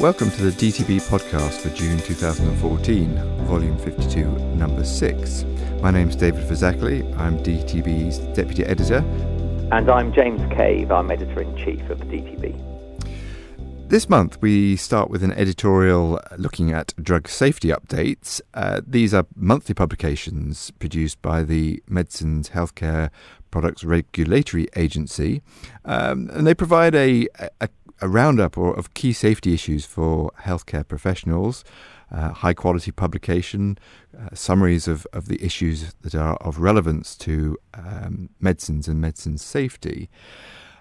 Welcome to the DTB podcast for June 2014, volume 52, number 6. My name's David Phizackerley. I'm DTB's deputy editor. And I'm James Cave. I'm editor in chief of DTB. This month, we start with an editorial looking at drug safety updates. Uh, these are monthly publications produced by the Medicines Healthcare Products Regulatory Agency, um, and they provide a, a a roundup or, of key safety issues for healthcare professionals, uh, high quality publication, uh, summaries of, of the issues that are of relevance to um, medicines and medicine safety.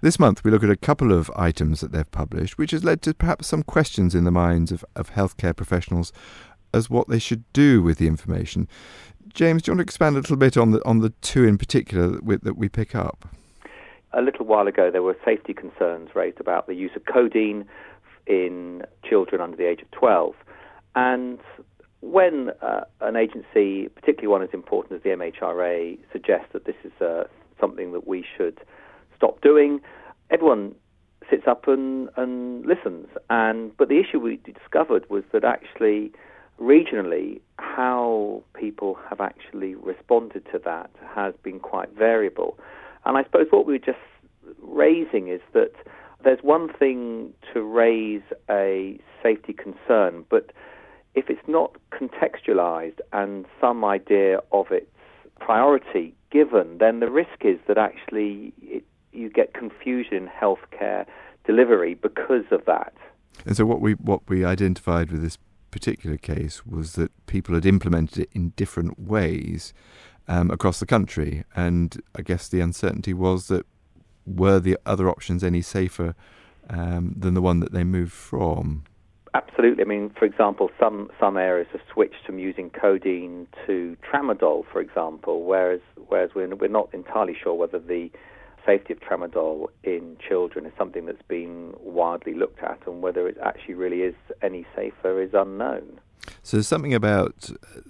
This month, we look at a couple of items that they've published, which has led to perhaps some questions in the minds of, of healthcare professionals as what they should do with the information. James, do you want to expand a little bit on the on the two in particular that that we pick up? a little while ago, there were safety concerns raised about the use of codeine in children under the age of 12. And when uh, an agency, particularly one as important as the MHRA, suggests that this is uh, something that we should stop doing, everyone sits up and, and listens. And but the issue we discovered was that actually, regionally, how people have actually responded to that has been quite variable. And I suppose what we were just raising is that there's one thing to raise a safety concern, but if it's not contextualized and some idea of its priority given, then the risk is that actually it, you get confusion in healthcare delivery because of that. And so, what we what we identified with this particular case was that people had implemented it in different ways um, across the country. And I guess the uncertainty was that were the other options any safer um, than the one that they moved from? Absolutely. I mean, for example, some, some areas have switched from using codeine to tramadol, for example, whereas, whereas we're, we're not entirely sure whether the safety of tramadol in children is something that's been widely looked at, and whether it actually really is any safer is unknown. So there's something about uh,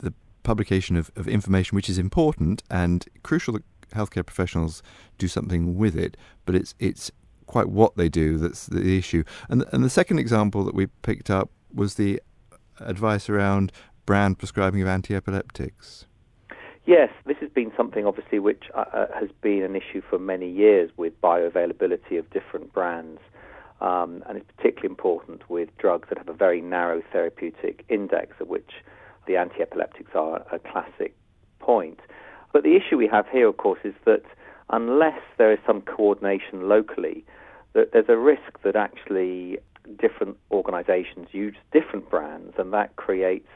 the publication of, of information which is important and crucial that healthcare professionals do something with it, but it's it's quite what they do that's the issue. And and the second example that we picked up was the advice around brand prescribing of anti-epileptics. Yes, this has been something obviously which uh, uh has been an issue for many years with bioavailability of different brands. Um, and it's particularly important with drugs that have a very narrow therapeutic index, at which the anti-epileptics are a classic point. But the issue we have here, of course, is that unless there is some coordination locally, that there's a risk that actually different organisations use different brands, and that creates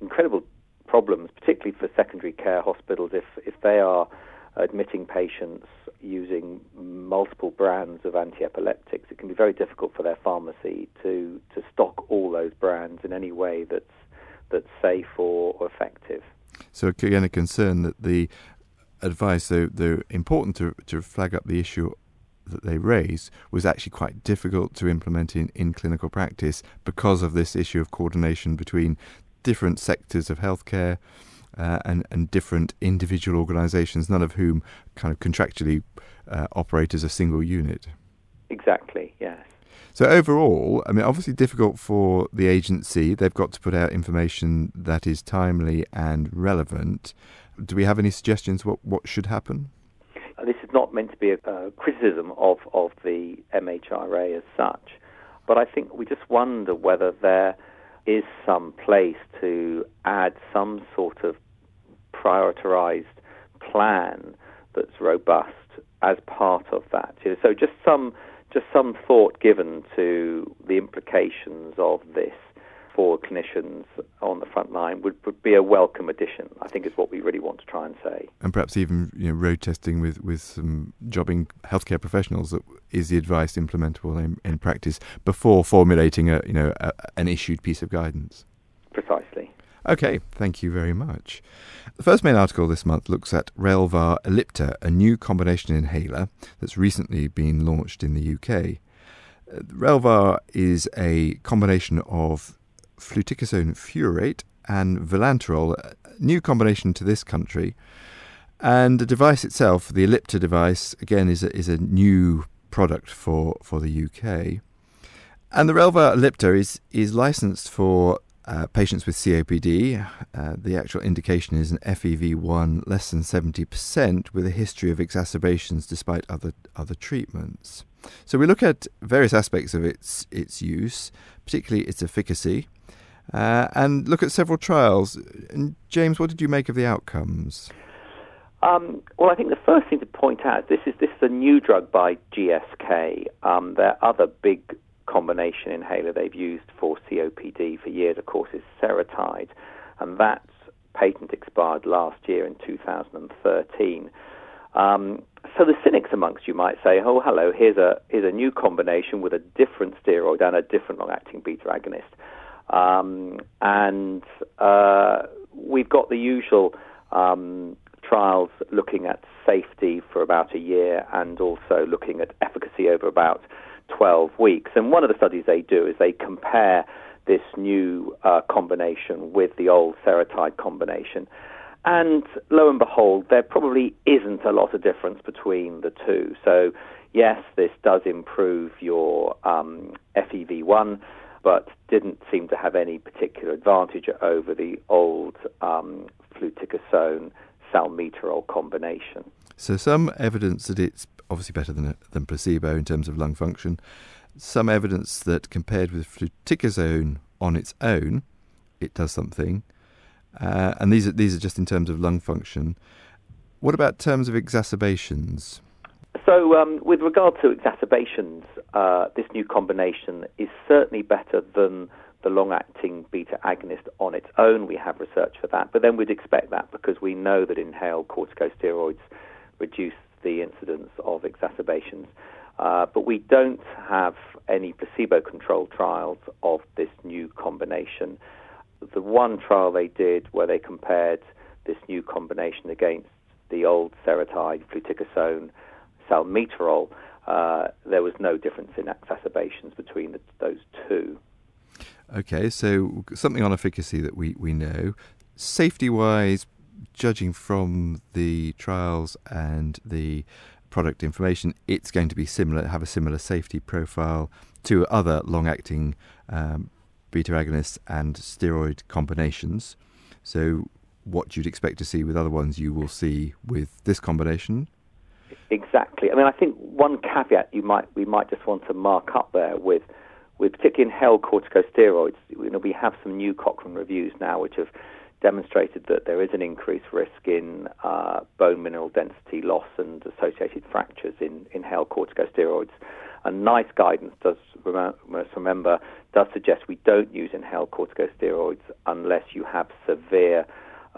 incredible problems, particularly for secondary care hospitals if, if they are admitting patients using multiple brands of anti-epileptics. It can be very difficult for their pharmacy to, to stock all those brands in any way that's that's safe or, or effective. So again, a concern that the advice, though they're important to to flag up the issue that they raised, was actually quite difficult to implement in, in clinical practice because of this issue of coordination between different sectors of healthcare uh, and and different individual organisations, none of whom kind of contractually uh, operate as a single unit. Exactly. Yes. So overall, I mean, obviously difficult for the agency. They've got to put out information that is timely and relevant. Do we have any suggestions what what should happen? Uh, this is not meant to be a uh, criticism of of the MHRA as such, but I think we just wonder whether there is some place to add some sort of prioritized plan that's robust as part of that. So just some just some thought given to the implications of this for clinicians on the front line would, would be a welcome addition. I think is what we really want to try and say. And perhaps even you know, road testing with, with some jobbing healthcare professionals is the advice implementable in, in practice before formulating a you know a, an issued piece of guidance. Precisely. Okay, thank you very much. The first main article this month looks at Relvar Ellipta, a new combination inhaler that's recently been launched in the UK. Uh, Relvar is a combination of fluticasone furoate and vilanterol, a new combination to this country. And the device itself, the Ellipta device, again is a, is a new product for, for the UK. And the Relvar Ellipta is, is licensed for uh, patients with COPD. Uh, the actual indication is an FEV1 less than 70% with a history of exacerbations despite other, other treatments. So we look at various aspects of its, its use, particularly its efficacy, uh, and look at several trials. And James, what did you make of the outcomes? Um, well, I think the first thing to point out this is this is a new drug by GSK. Um, their other big combination inhaler they've used for COPD for years, of course, is Seretide, and that patent expired last year in 2013. Um, so the cynics amongst you might say, "Oh, hello, here's a here's a new combination with a different steroid and a different long-acting beta agonist," um, and uh, we've got the usual um, trials looking at safety for about a year and also looking at efficacy over about 12 weeks. And one of the studies they do is they compare this new uh, combination with the old Seretide combination. And lo and behold, there probably isn't a lot of difference between the two. So, yes, this does improve your um, FEV1, but didn't seem to have any particular advantage over the old um, fluticasone salmeterol combination. So, some evidence that it's obviously better than, than placebo in terms of lung function. Some evidence that compared with fluticasone on its own, it does something. Uh, and these are, these are just in terms of lung function. What about terms of exacerbations? So, um, with regard to exacerbations, uh, this new combination is certainly better than the long acting beta agonist on its own. We have research for that, but then we'd expect that because we know that inhaled corticosteroids reduce the incidence of exacerbations. Uh, but we don't have any placebo controlled trials of this new combination. The one trial they did where they compared this new combination against the old Seretide, fluticasone, salmeterol, uh, there was no difference in exacerbations between the, those two. Okay, so something on efficacy that we, we know. Safety wise, judging from the trials and the product information, it's going to be similar, have a similar safety profile to other long-acting um, beta agonists and steroid combinations. So, what you'd expect to see with other ones, you will see with this combination. Exactly. I mean, I think one caveat you might we might just want to mark up there with with particularly inhaled corticosteroids. You know, we have some new Cochrane reviews now which have demonstrated that there is an increased risk in uh, bone mineral density loss and associated fractures in inhaled corticosteroids. And NICE guidance does remember does suggest we don't use inhaled corticosteroids unless you have severe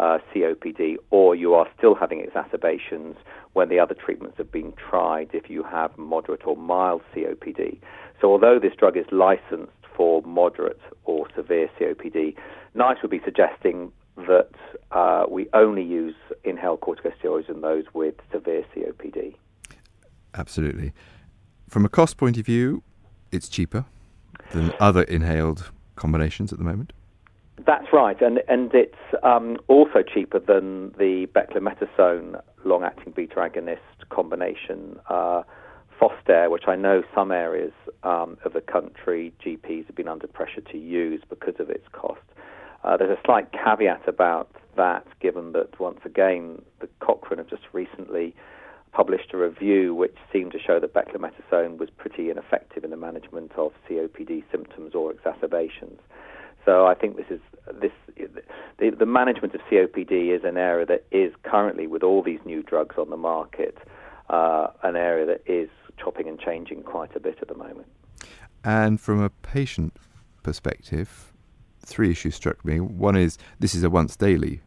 uh, COPD or you are still having exacerbations when the other treatments have been tried if you have moderate or mild COPD. So although this drug is licensed for moderate or severe COPD, NICE would be suggesting that uh, we only use inhaled corticosteroids in those with severe COPD. Absolutely. From a cost point of view, it's cheaper than other inhaled combinations at the moment. That's right, and and it's um, also cheaper than the beclometasone long-acting beta agonist combination, uh, Fostair, which I know some areas um, of the country GPs have been under pressure to use because of its cost. Uh, there's a slight caveat about that, given that once again the Cochrane have just recently published a review which seemed to show that beclometasone was pretty ineffective in the management of COPD symptoms or exacerbations. So I think this is this the, the management of COPD is an area that is currently, with all these new drugs on the market, uh, an area that is chopping and changing quite a bit at the moment. And from a patient perspective, three issues struck me. One is this is a once daily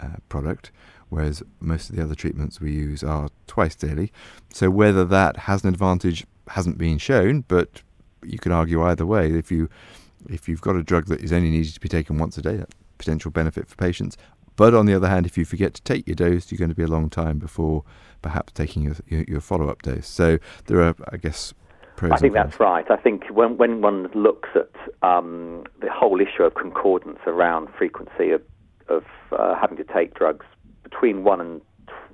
uh, product, whereas most of the other treatments we use are twice daily. So whether that has an advantage hasn't been shown, but you can argue either way. If you if you've got a drug that is only needed to be taken once a day, that potential benefit for patients. But on the other hand, if you forget to take your dose, you're going to be a long time before perhaps taking your, your, your follow up dose. So there are, I guess, pros. I think that's right. I think when when one looks at um, the whole issue of concordance around frequency of, of uh, having to take drugs between one and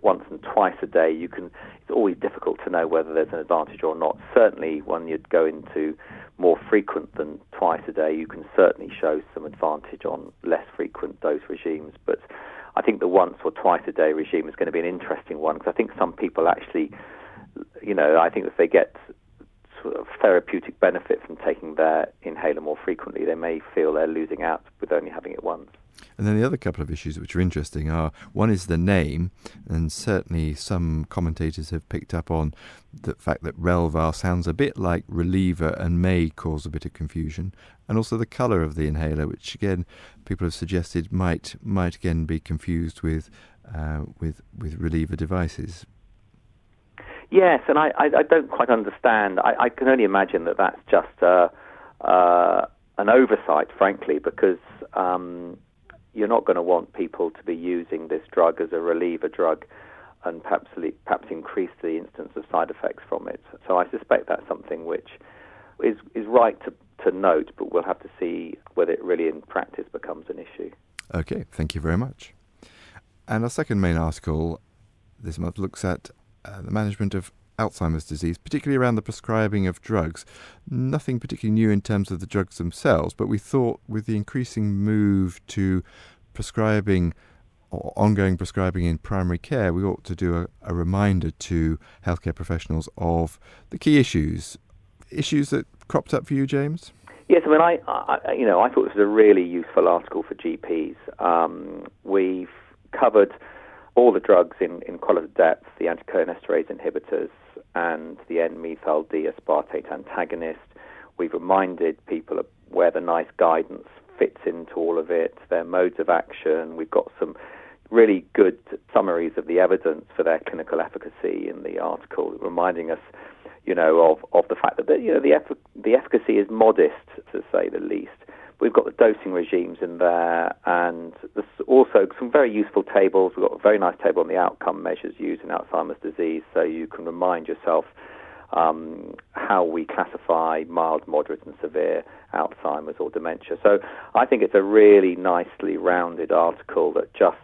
once and twice a day, you can. It's always difficult to know whether there's an advantage or not. Certainly, when you'd go into more frequent than twice a day, you can certainly show some advantage on less frequent dose regimes. But I think the once or twice a day regime is going to be an interesting one because I think some people actually, you know, I think if they get sort of therapeutic benefit from taking their inhaler more frequently, they may feel they're losing out with only having it once. And then the other couple of issues which are interesting are one is the name, and certainly some commentators have picked up on the fact that Relvar sounds a bit like reliever and may cause a bit of confusion, and also the colour of the inhaler, which again people have suggested might might again be confused with uh, with with reliever devices. Yes, and I, I, I don't quite understand. I, I, can only imagine that that's just uh, uh, an oversight, frankly, because um, you're not going to want people to be using this drug as a reliever drug and perhaps, perhaps increase the instance of side effects from it. So I suspect that's something which is, is right to, to note, but we'll have to see whether it really in practice becomes an issue. Okay, thank you very much. And our second main article this month looks at uh, the management of Alzheimer's disease, particularly around the prescribing of drugs. Nothing particularly new in terms of the drugs themselves, but we thought with the increasing move to prescribing or ongoing prescribing in primary care, we ought to do a, a reminder to healthcare professionals of the key issues. Issues that cropped up for you, James? Yes, I mean, I, I you know, I thought this was a really useful article for GPs. Um, we've covered all the drugs in, in qualitative depth, the anticholinesterase inhibitors and the N-methyl D-aspartate antagonist. We've reminded people of where the NICE guidance fits into all of it, their modes of action. We've got some really good summaries of the evidence for their clinical efficacy in the article, reminding us, you know, of, of the fact that you know the, the efficacy is modest, to say the least. We've got the dosing regimes in there, and there's also some very useful tables. We've got a very nice table on the outcome measures used in Alzheimer's disease, so you can remind yourself um, how we classify mild, moderate, and severe Alzheimer's or dementia. So I think it's a really nicely rounded article that just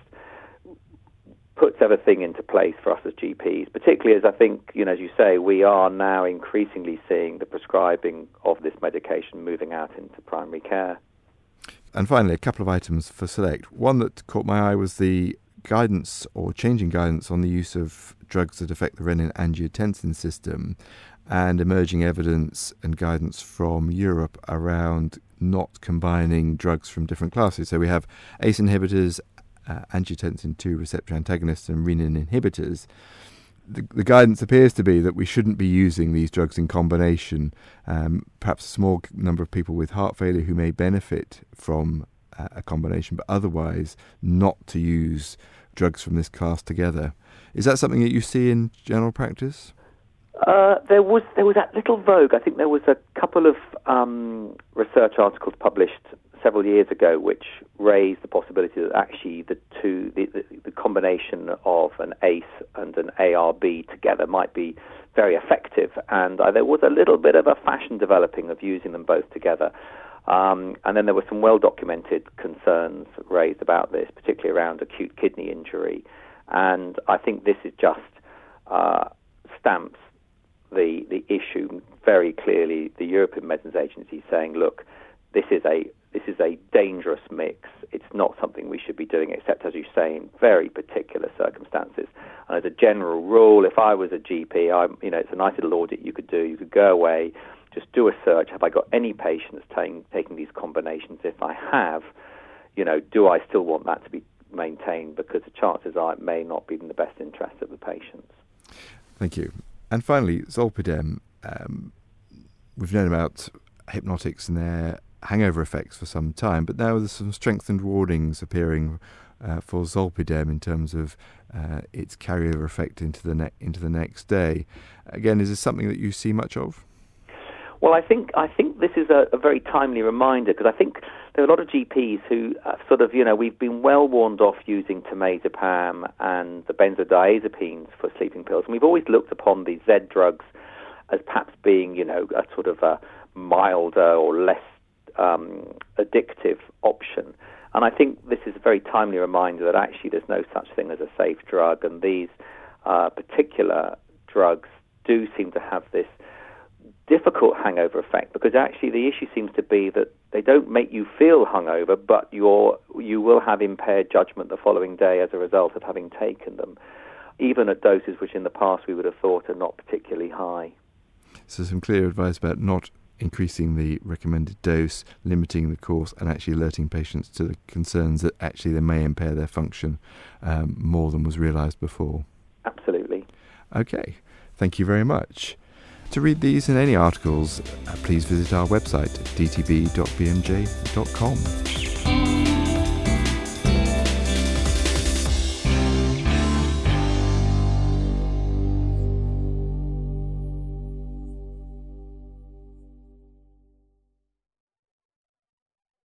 puts everything into place for us as GPs, particularly as I think, you know, as you say, we are now increasingly seeing the prescribing of this medication moving out into primary care. And finally, a couple of items for Select. One that caught my eye was the guidance or changing guidance on the use of drugs that affect the renin angiotensin system and emerging evidence and guidance from Europe around not combining drugs from different classes. So we have ACE inhibitors uh, angiotensin 2 receptor antagonists and renin inhibitors, the, the, guidance appears to be that we shouldn't be using these drugs in combination. Um, perhaps a small number of people with heart failure who may benefit from uh, a combination, but otherwise not to use drugs from this class together. Is that something that you see in general practice? Uh, there was there was that little vogue. I think there was a couple of um, research articles published several years ago, which raised the possibility that actually the two, the, the, the combination of an ACE and an ARB together might be very effective. And uh, there was a little bit of a fashion developing of using them both together. Um, and then there were some well documented concerns raised about this, particularly around acute kidney injury. And I think this is just uh, stamps the, the issue very clearly. The European Medicines Agency saying, look, this is a this is a dangerous mix. It's not something we should be doing, except as you say, in very particular circumstances. And as a general rule, if I was a GP, I'm, you know, it's a nice little audit you could do. You could go away, just do a search. Have I got any patients taking taking these combinations? If I have, you know, do I still want that to be maintained? Because the chances are it may not be in the best interest of the patients. Thank you. And finally, Zolpidem. Um, we've known about hypnotics and their hangover effects for some time, but now there's some strengthened warnings appearing uh, for zolpidem in terms of uh, its carryover effect into the ne- into the next day. Again, is this something that you see much of? Well, I think I think this is a, a very timely reminder because I think there are a lot of GPs who uh, sort of you know we've been well warned off using temazepam and the benzodiazepines for sleeping pills, and we've always looked upon these Z drugs as perhaps being you know a sort of a milder or less um, addictive option. And I think this is a very timely reminder that actually there's no such thing as a safe drug, and these uh, particular drugs do seem to have this difficult hangover effect because actually the issue seems to be that they don't make you feel hungover, but you're, you will have impaired judgment the following day as a result of having taken them, even at doses which in the past we would have thought are not particularly high. So, some clear advice about not increasing the recommended dose, limiting the course, and actually alerting patients to the concerns that actually they may impair their function um, more than was realised before. Absolutely. Okay, thank you very much. To read these and any articles, uh, please visit our website, dtb.bmj.com.